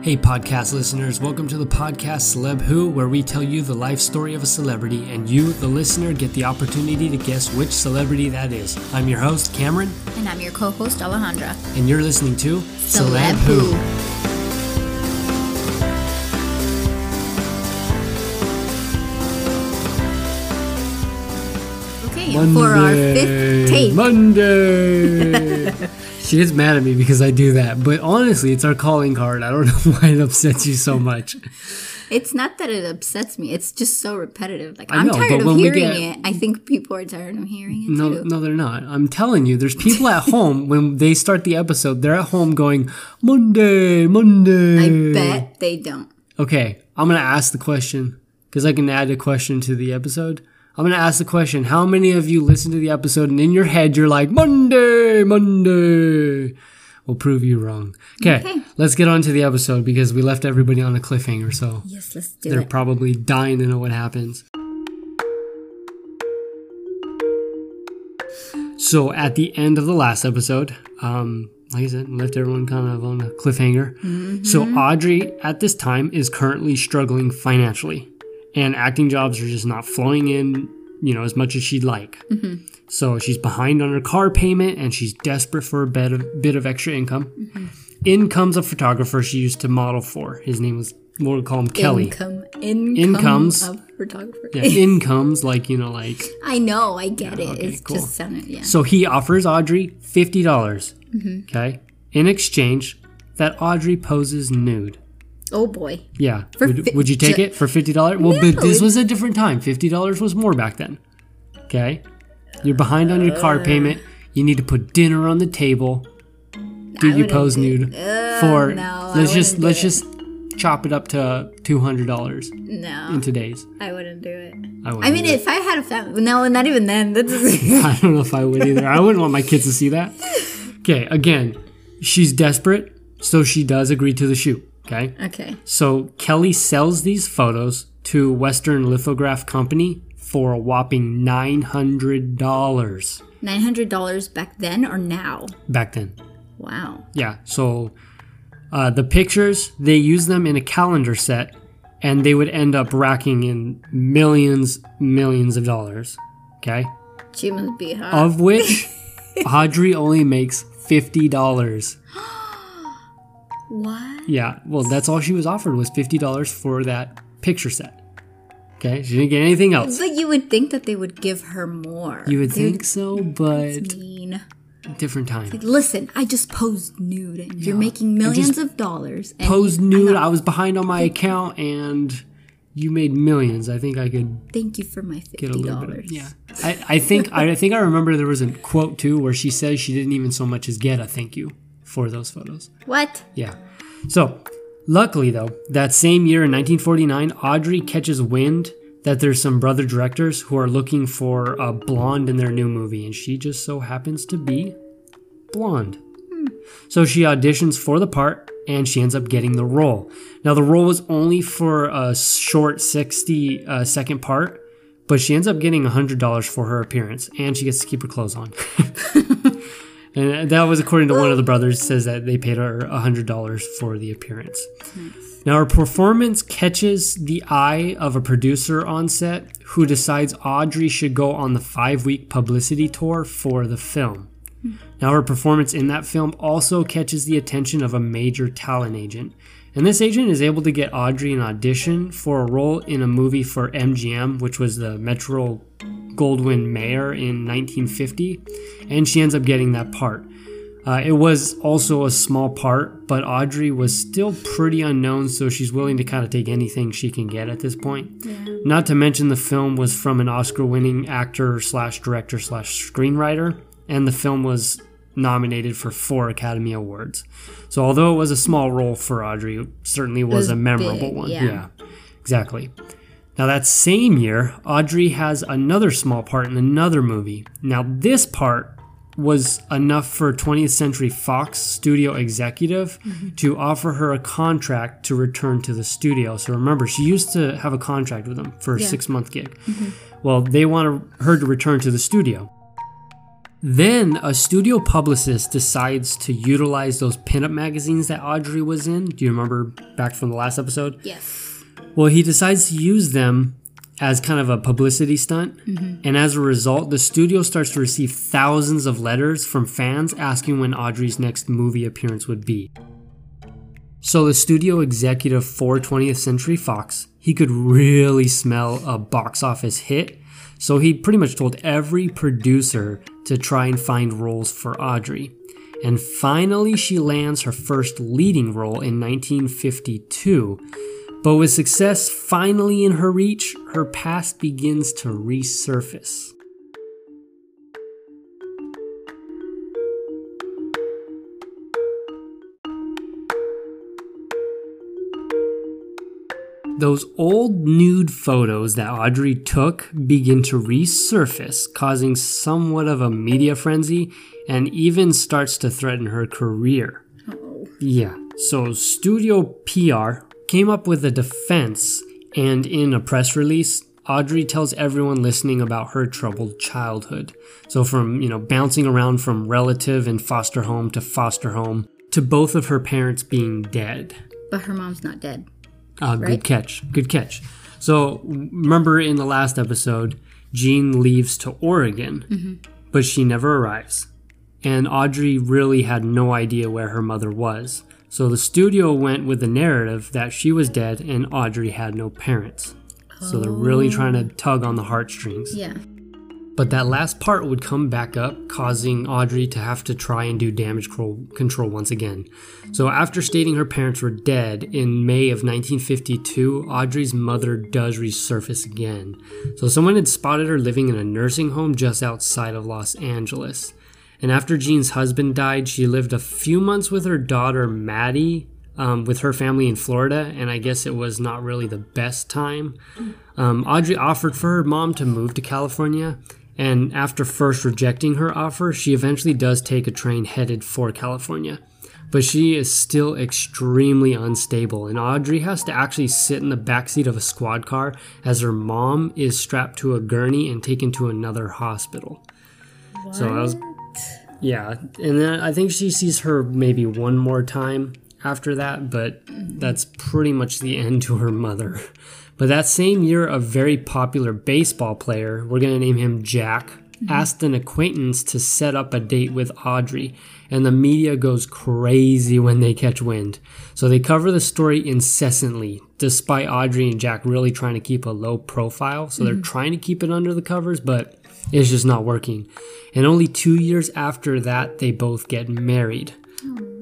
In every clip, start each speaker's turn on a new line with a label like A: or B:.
A: Hey, podcast listeners, welcome to the podcast Celeb Who, where we tell you the life story of a celebrity, and you, the listener, get the opportunity to guess which celebrity that is. I'm your host, Cameron,
B: And I'm your co host, Alejandra.
A: and you're listening to
B: Celeb Who. Okay, and for our fifth tape.
A: Monday. she gets mad at me because I do that, but honestly, it's our calling card. I don't know why it upsets you so much.
B: It's not that it upsets me, it's just so repetitive. Like,
A: I
B: I'm
A: know,
B: tired of hearing
A: get-
B: it. I think people are tired of hearing it
A: No,
B: too.
A: no, they're not. I'm telling you, there's people at home when they start the episode, they're at home going Monday, Monday.
B: I bet they don't.
A: Okay, I'm gonna ask the question because I can add a question to the episode. I'm gonna ask the question: How many of you listen to the episode and in your head you're like Monday, Monday? We'll prove you wrong. Okay,
B: Okay.
A: let's get on to the episode because we left everybody on a cliffhanger, so
B: Yes, let's do
A: they're
B: it.
A: probably dying to know what happens. So at the end of the last episode, um, like I said, left everyone kind of on a cliffhanger. So Audrey at this time is currently struggling financially, and acting jobs are just not flowing in, you know, as much as she'd like. So she's behind on her car payment, and she's desperate for a bit of, bit of extra income. In comes a photographer she used to model for. His name was, we'll call him Kelly.
B: Income, income
A: Incomes.
B: of photographer.
A: Yeah, incomes like you know like
B: I know, I get it.
A: okay,
B: it's
A: cool.
B: just sounded, yeah.
A: so he offers Audrey fifty dollars.
B: Mm-hmm.
A: Okay, in exchange that Audrey poses nude.
B: Oh boy.
A: Yeah,
B: For
A: would,
B: fi-
A: would you take
B: ju-
A: it for fifty dollars? Well, but this was a different time. Fifty dollars was more back then. Okay, you're behind on your
B: Uh.
A: car payment. You need to put dinner on the table. Do you pose
B: do
A: nude for?
B: Uh, no,
A: let's just let's
B: it.
A: just chop it up to two hundred dollars
B: No,
A: in today's.
B: I wouldn't do it.
A: I, wouldn't
B: I mean,
A: it.
B: if I had a family, no, not even then. That's
A: I don't know if I would either. I wouldn't want my kids to see that. Okay, again, she's desperate, so she does agree to the shoot. Okay,
B: okay.
A: so Kelly sells these photos to Western Lithograph Company for a whopping nine hundred dollars
B: Nine hundred dollars back then or now?
A: back then.
B: Wow.
A: Yeah, so uh, the pictures they use them in a calendar set, and they would end up racking in millions, millions of dollars. Okay,
B: She must be hot.
A: of which Audrey only makes fifty dollars.
B: what?
A: Yeah, well, that's all she was offered was fifty dollars for that picture set. Okay, she didn't get anything else.
B: But you would think that they would give her more.
A: You would
B: They
A: think so, but
B: mean.
A: different time.
B: Listen, I just posed nude, and you're making millions of dollars. And
A: Posed nude.
B: I
A: I was behind on my account, and you made millions. I think I could
B: Thank you for my fifty dollars.
A: Yeah, I, I think I, I think I remember there was a quote too where she says she didn't even so much as get a thank you for those photos.
B: What?
A: Yeah. So, luckily though, that same year in 1949, Audrey catches wind that there's some brother directors who are looking for a blonde in their new movie, and she just so happens to be blonde. So she auditions for the part and she ends up getting the role. Now, the role was only for a short 60 uh, second part, but she ends up getting $100 for her appearance and she gets to keep her clothes on. and that was according to one of the brothers, says that they paid her $100 for the appearance. Now, her performance catches the eye of a producer on set who decides Audrey should go on the five week publicity tour for the film. Hmm. Now, her performance in that film also catches the attention of a major talent agent. And this agent is able to get Audrey an audition for a role in a movie for MGM, which was the Metro Goldwyn Mayer in 1950. And she ends up getting that part. Uh, it was also a small part, but Audrey was still pretty unknown, so she's willing to kind of take anything she can get at this point. Not to mention the film was from an Oscar-winning actor slash director slash screenwriter, and the film was nominated for four Academy Awards. So although it was a small role for Audrey, it certainly was,
B: was
A: a memorable
B: big,
A: one.
B: yeah.
A: exactly. Now that same year, Audrey has another small part in another movie. Now this part was enough for 20th Century Fox studio executive mm-hmm. to offer her a contract to return to the studio. So remember, she used to have a contract with them for a
B: Yeah.
A: six month gig. Mm-hmm. Well, they wanted her to return to the studio. Then a studio publicist decides to utilize those pinup magazines that Audrey was in. Do you remember back from the last episode?
B: Yes.
A: Well, he decides to use them as kind of a publicity stunt. Mm-hmm. And as a result, the studio starts to receive thousands of letters from fans asking when Audrey's next movie appearance would be. So the studio executive for 20th Century Fox, he could really smell a box office hit. So he pretty much told every producer to try and find roles for Audrey. And finally, she lands her first leading role in 1952 but with success finally in her reach, her past begins to resurface. Those old nude photos that Audrey took begin to resurface, causing somewhat of a media frenzy and even starts to threaten her career.
B: Oh.
A: Yeah, so Studio PR came up with a defense, and in a press release, Audrey tells everyone listening about her troubled childhood. So from, you know, bouncing around from relative and foster home to foster home to both of her parents being dead.
B: But her mom's not dead.
A: Uh, right? Good catch. Good catch. So remember in the last episode, Jean leaves to Oregon, mm-hmm. but she never arrives. And Audrey really had no idea where her mother was. So the studio went with the narrative that she was dead and Audrey had no parents. So they're really trying to tug on the heartstrings.
B: Yeah.
A: But that last part would come back up, causing Audrey to have to try and do damage control once again. So, after stating her parents were dead in May of 1952, Audrey's mother does resurface again. So, someone had spotted her living in a nursing home just outside of Los Angeles. And after Jean's husband died, she lived a few months with her daughter Maddie um, with her family in Florida, and I guess it was not really the best time. Um, Audrey offered for her mom to move to California, and after first rejecting her offer, she eventually does take a train headed for California. But she is still extremely unstable, and Audrey has to actually sit in the backseat of a squad car as her mom is strapped to a gurney and taken to another hospital. What? So I was yeah, and then I think she sees her maybe one more time after that, but that's pretty much the end to her mother. But that same year, a very popular baseball player, we're going to name him Jack, mm-hmm. asked an acquaintance to set up a date with Audrey, and the media goes crazy when they catch wind. So they cover the story incessantly, despite Audrey and Jack really trying to keep a low profile. So mm-hmm. they're trying to keep it under the covers, but it's just not working. And only two years after that, they both get married.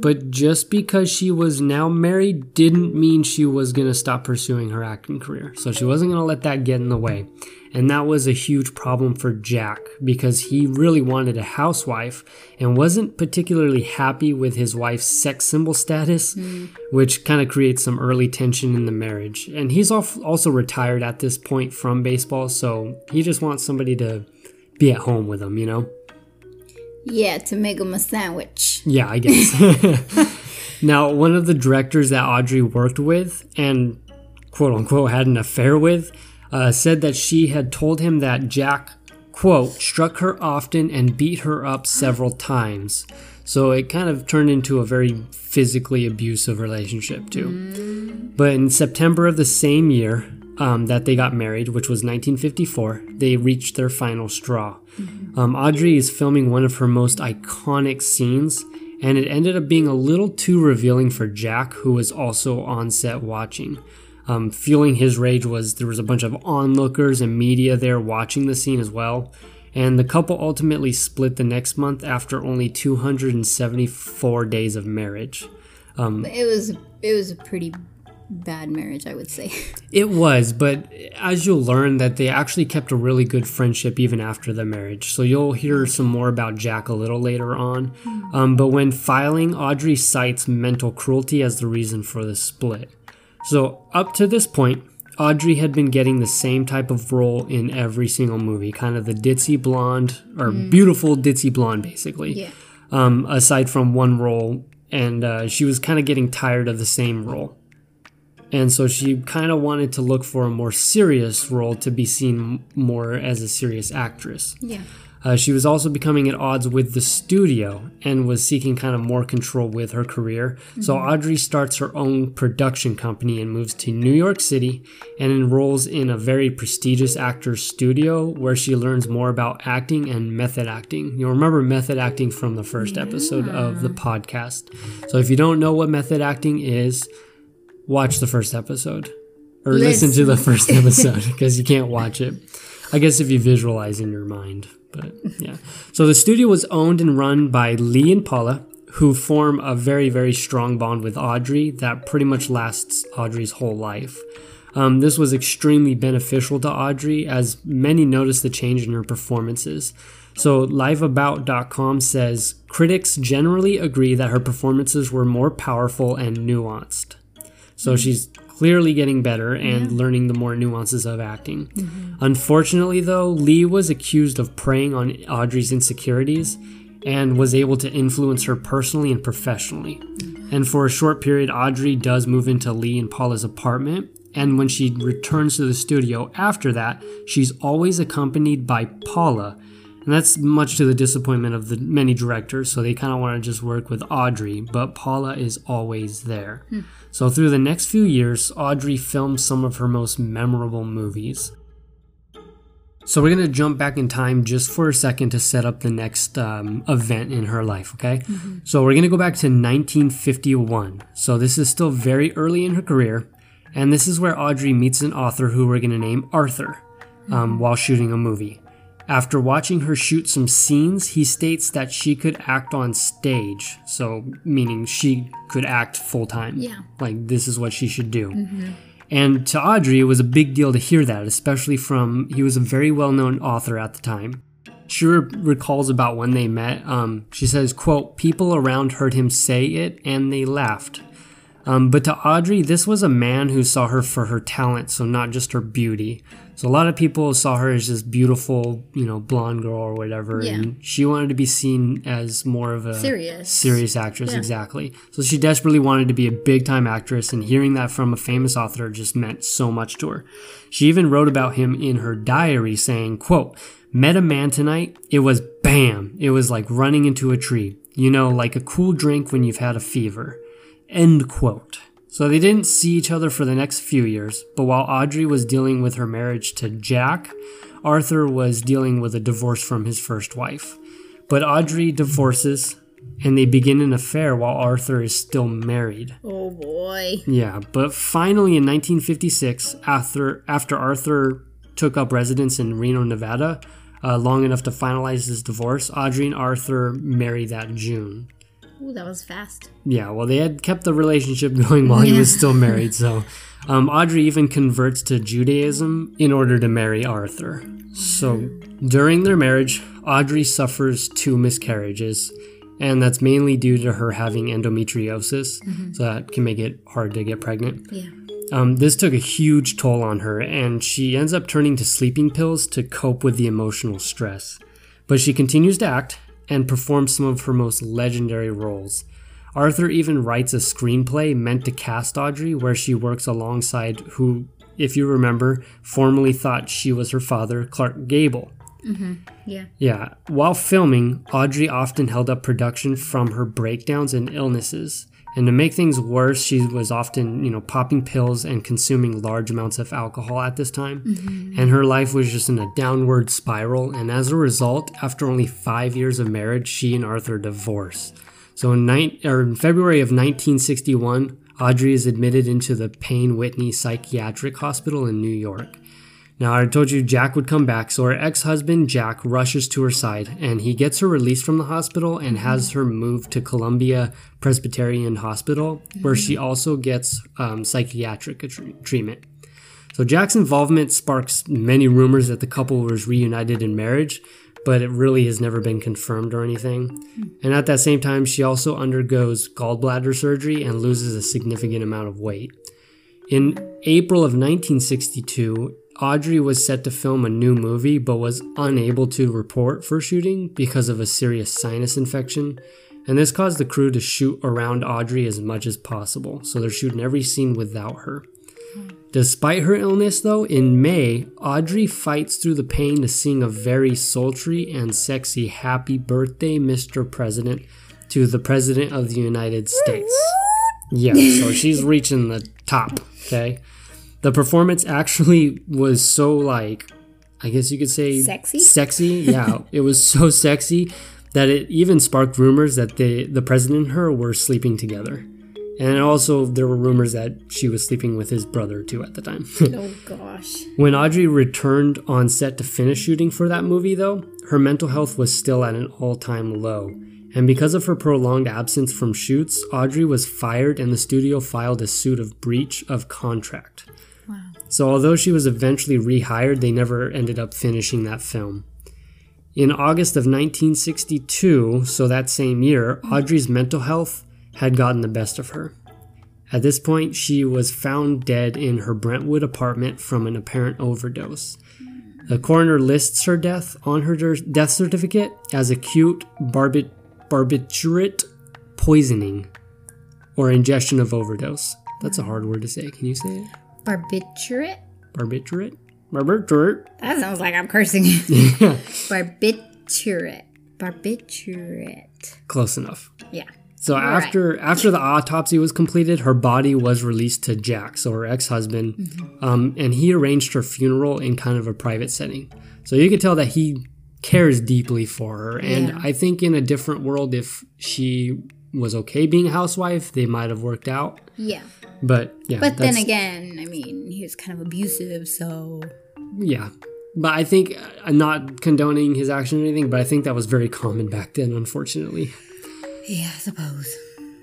A: But just because she was now married didn't mean she was going to stop pursuing her acting career. So she wasn't going to let that get in the way. And that was a huge problem for Jack because he really wanted a housewife and wasn't particularly happy with his wife's sex symbol status, mm. which kind of creates some early tension in the marriage. And he's also retired at this point from baseball, so he just wants somebody to be at home with him, you know?
B: Yeah, to make them a sandwich.
A: Yeah, I guess. now, one of the directors that Audrey worked with and quote unquote had an affair with uh, said that she had told him that Jack, quote, struck her often and beat her up several times. So it kind of turned into a very physically abusive relationship, too. Mm. But in September of the same year, um, that they got married, which was 1954, they reached their final straw. Mm-hmm. Um, Audrey is filming one of her most iconic scenes, and it ended up being a little too revealing for Jack, who was also on set watching. Um, fueling his rage was there was a bunch of onlookers and media there watching the scene as well. And the couple ultimately split the next month after only 274 days of marriage.
B: Um, it was it was a pretty bad marriage, I would say.
A: It was, but as you'll learn that they actually kept a really good friendship even after the marriage. So you'll hear some more about Jack a little later on. Um, but when filing, Audrey cites mental cruelty as the reason for the split. So up to this point, Audrey had been getting the same type of role in every single movie, kind of the ditzy blonde or mm. beautiful ditzy blonde, basically.
B: Yeah.
A: Um, aside from one role, and uh, she was kind of getting tired of the same role. And so she kind of wanted to look for a more serious role to be seen more as a serious actress.
B: Yeah.
A: Uh, she was also becoming at odds with the studio and was seeking kind of more control with her career. Mm-hmm. So Audrey starts her own production company and moves to New York City and enrolls in a very prestigious actor's studio where she learns more about acting and method acting. You'll remember method acting from the first yeah. episode of the podcast. So if you don't know what method acting is, watch the first episode or listen, listen to the first episode because you can't watch it. I guess if you visualize in your mind. But yeah. So the studio was owned and run by Lee and Paula, who form a very, very strong bond with Audrey that pretty much lasts Audrey's whole life. Um, this was extremely beneficial to Audrey as many noticed the change in her performances. So, liveabout.com says critics generally agree that her performances were more powerful and nuanced. So, she's clearly getting better and yeah. learning the more nuances of acting. Mm-hmm. Unfortunately, though, Lee was accused of preying on Audrey's insecurities and was able to influence her personally and professionally. Mm-hmm. And for a short period, Audrey does move into Lee and Paula's apartment. And when she returns to the studio after that, she's always accompanied by Paula. And that's much to the disappointment of the many directors, so they kind of want to just work with Audrey, but Paula is always there. Hmm. So, through the next few years, Audrey filmed some of her most memorable movies. So, we're going to jump back in time just for a second to set up the next um, event in her life, okay? Mm-hmm. So, we're going to go back to 1951. So, this is still very early in her career, and this is where Audrey meets an author who we're going to name Arthur um, mm-hmm. while shooting a movie. After watching her shoot some scenes, he states that she could act on stage. So, meaning she could act full time.
B: Yeah.
A: Like, this is what she should do. Mm-hmm. And to Audrey, it was a big deal to hear that, especially from he was a very well known author at the time. She recalls about when they met. Um, she says, quote, people around heard him say it and they laughed. Um, but to Audrey, this was a man who saw her for her talent, so not just her beauty. So a lot of people saw her as this beautiful, you know, blonde girl or whatever, yeah. and she wanted to be seen as more of a
B: serious,
A: serious actress, yeah. exactly. So she desperately wanted to be a big time actress, and hearing that from a famous author just meant so much to her. She even wrote about him in her diary, saying, "quote Met a man tonight. It was bam. It was like running into a tree. You know, like a cool drink when you've had a fever." End quote. So they didn't see each other for the next few years, but while Audrey was dealing with her marriage to Jack, Arthur was dealing with a divorce from his first wife. But Audrey divorces and they begin an affair while Arthur is still married.
B: Oh boy.
A: Yeah, but finally in 1956, after after Arthur took up residence in Reno, Nevada, uh, long enough to finalize his divorce, Audrey and Arthur marry that June.
B: Ooh, that was fast.
A: Yeah, well, they had kept the relationship going while yeah. he was still married. So, um, Audrey even converts to Judaism in order to marry Arthur. So, during their marriage, Audrey suffers two miscarriages, and that's mainly due to her having endometriosis. Mm-hmm. So, that can make it hard to get pregnant.
B: Yeah.
A: Um, this took a huge toll on her, and she ends up turning to sleeping pills to cope with the emotional stress. But she continues to act, and performed some of her most legendary roles. Arthur even writes a screenplay meant to cast Audrey, where she works alongside who, if you remember, formerly thought she was her father, Clark Gable.
B: Mm-hmm. Yeah.
A: Yeah. While filming, Audrey often held up production from her breakdowns and illnesses. And to make things worse, she was often, you know, popping pills and consuming large amounts of alcohol at this time. Mm-hmm. And her life was just in a downward spiral. And as a result, after only five years of marriage, she and Arthur divorced. So in, ni- in February of 1961, Audrey is admitted into the Payne Whitney Psychiatric Hospital in New York. Now, I told you Jack would come back, so her ex husband Jack rushes to her side and he gets her released from the hospital and has her moved to Columbia Presbyterian Hospital, where she also gets um, psychiatric treatment. So, Jack's involvement sparks many rumors that the couple was reunited in marriage, but it really has never been confirmed or anything. And at that same time, she also undergoes gallbladder surgery and loses a significant amount of weight. In April of 1962, Audrey was set to film a new movie but was unable to report for shooting because of a serious sinus infection. And this caused the crew to shoot around Audrey as much as possible, so they're shooting every scene without her. Despite her illness, though, in May, Audrey fights through the pain to sing a very sultry and sexy Happy Birthday, Mr. President, to the President of the United States. Yeah, so she's reaching the top, okay? The performance actually was so, like, I guess you could say
B: Sexy?
A: Sexy, yeah. it was so sexy that it even sparked rumors that the, the president and her were sleeping together. And also, there were rumors that she was sleeping with his brother too at the time.
B: Oh gosh.
A: when Audrey returned on set to finish shooting for that movie, though, her mental health was still at an all time low. And because of her prolonged absence from shoots, Audrey was fired and the studio filed a suit of breach of contract.
B: Wow.
A: So, although she was eventually rehired, they never ended up finishing that film. In August of 1962, so that same year, Audrey's mental health had gotten the best of her. At this point, she was found dead in her Brentwood apartment from an apparent overdose. The coroner lists her death on her death certificate as acute barbit- barbiturate poisoning or ingestion of overdose. That's a hard word to say. Can you say it?
B: Barbiturate?
A: Barbiturate? Barbiturate?
B: That sounds like I'm cursing. Barbiturate. Barbiturate.
A: Close enough.
B: Yeah.
A: So
B: right.
A: after after the autopsy was completed, her body was released to Jack, so her ex-husband, um, and he arranged her funeral in kind of a private setting. So you could tell that he cares deeply for her, and
B: Yeah.
A: I think in a different world, if she was okay being a housewife, they might have worked out.
B: Yeah.
A: But yeah,
B: But then again, I mean, he was kind of abusive, so
A: yeah. But I think I'm not condoning his action or anything, but I think that was very common back then, unfortunately.
B: yeah, I suppose.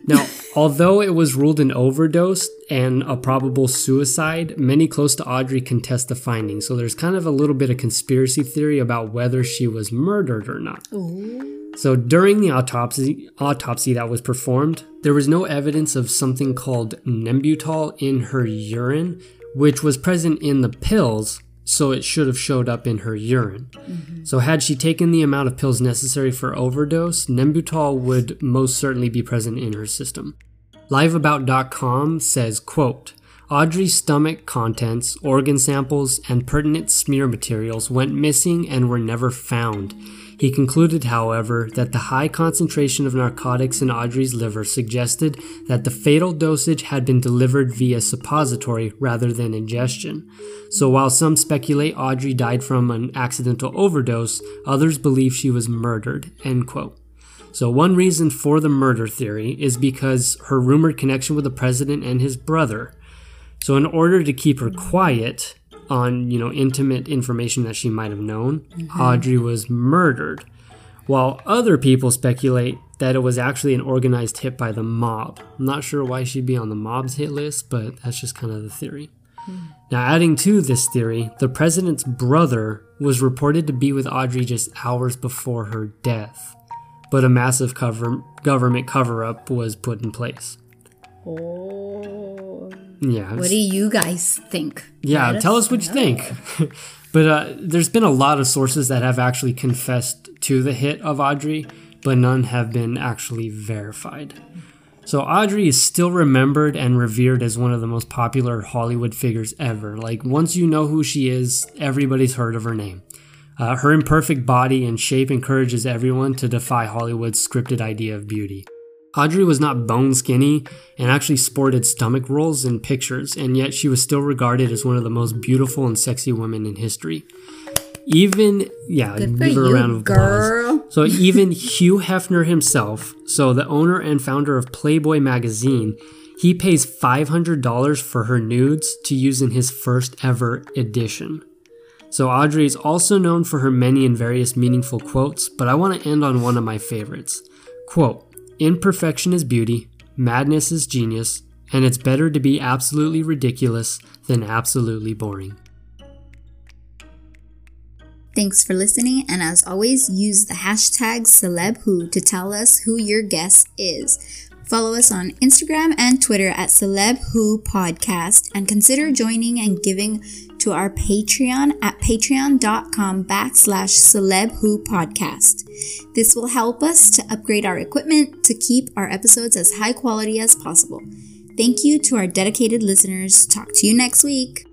A: Now, although it was ruled an overdose and a probable suicide, many close to Audrey contest the findings. So there's kind of a little bit of conspiracy theory about whether she was murdered or not.
B: Ooh.
A: So during the autopsy autopsy that was performed, there was no evidence of something called Nembutal in her urine, which was present in the pills, so it should have showed up in her urine. Mm-hmm. So had she taken the amount of pills necessary for overdose, Nembutal would most certainly be present in her system. Liveabout.com says, quote, Audrey's stomach contents, organ samples, and pertinent smear materials went missing and were never found. He concluded, however, that the high concentration of narcotics in Audrey's liver suggested that the fatal dosage had been delivered via suppository rather than ingestion. So while some speculate Audrey died from an accidental overdose, others believe she was murdered. End quote. So, one reason for the murder theory is because her rumored connection with the president and his brother. So, in order to keep her quiet on, you know, intimate information that she might have known, mm-hmm. Audrey was murdered. While other people speculate that it was actually an organized hit by the mob. I'm not sure why she'd be on the mob's hit list, but that's just kind of the theory. Hmm. Now, adding to this theory, the president's brother was reported to be with Audrey just hours before her death, but a massive cover- government cover up was put in place.
B: Oh.
A: Yeah.
B: What do you guys think?
A: Yeah,
B: Let
A: tell us what you think. but uh, there's been a lot of sources that have actually confessed to the hit of Audrey, but none have been actually verified. So Audrey is still remembered and revered as one of the most popular Hollywood figures ever. Like once you know who she is, everybody's heard of her name. Uh, her imperfect body and shape encourages everyone to defy Hollywood's scripted idea of beauty. Audrey was not bone skinny and actually sported stomach rolls in pictures, and yet she was still regarded as one of the most beautiful and sexy women in history. Even, yeah,
B: Good
A: give her a round of applause. So even Hugh Hefner himself, so the owner and founder of Playboy magazine, he pays $500 for her nudes to use in his first ever edition. So Audrey is also known for her many and various meaningful quotes, but I want to end on one of my favorites. Quote, Imperfection is beauty, madness is genius, and it's better to be absolutely ridiculous than absolutely boring.
B: Thanks for listening, and as always, use the hashtag CelebWho to tell us who your guest is. Follow us on Instagram and Twitter at Celeb Who Podcast, and consider joining and giving to our Patreon at patreon.com backslash CelebWho Podcast. This will help us to upgrade our equipment to keep our episodes as high quality as possible. Thank you to our dedicated listeners. Talk to you next week.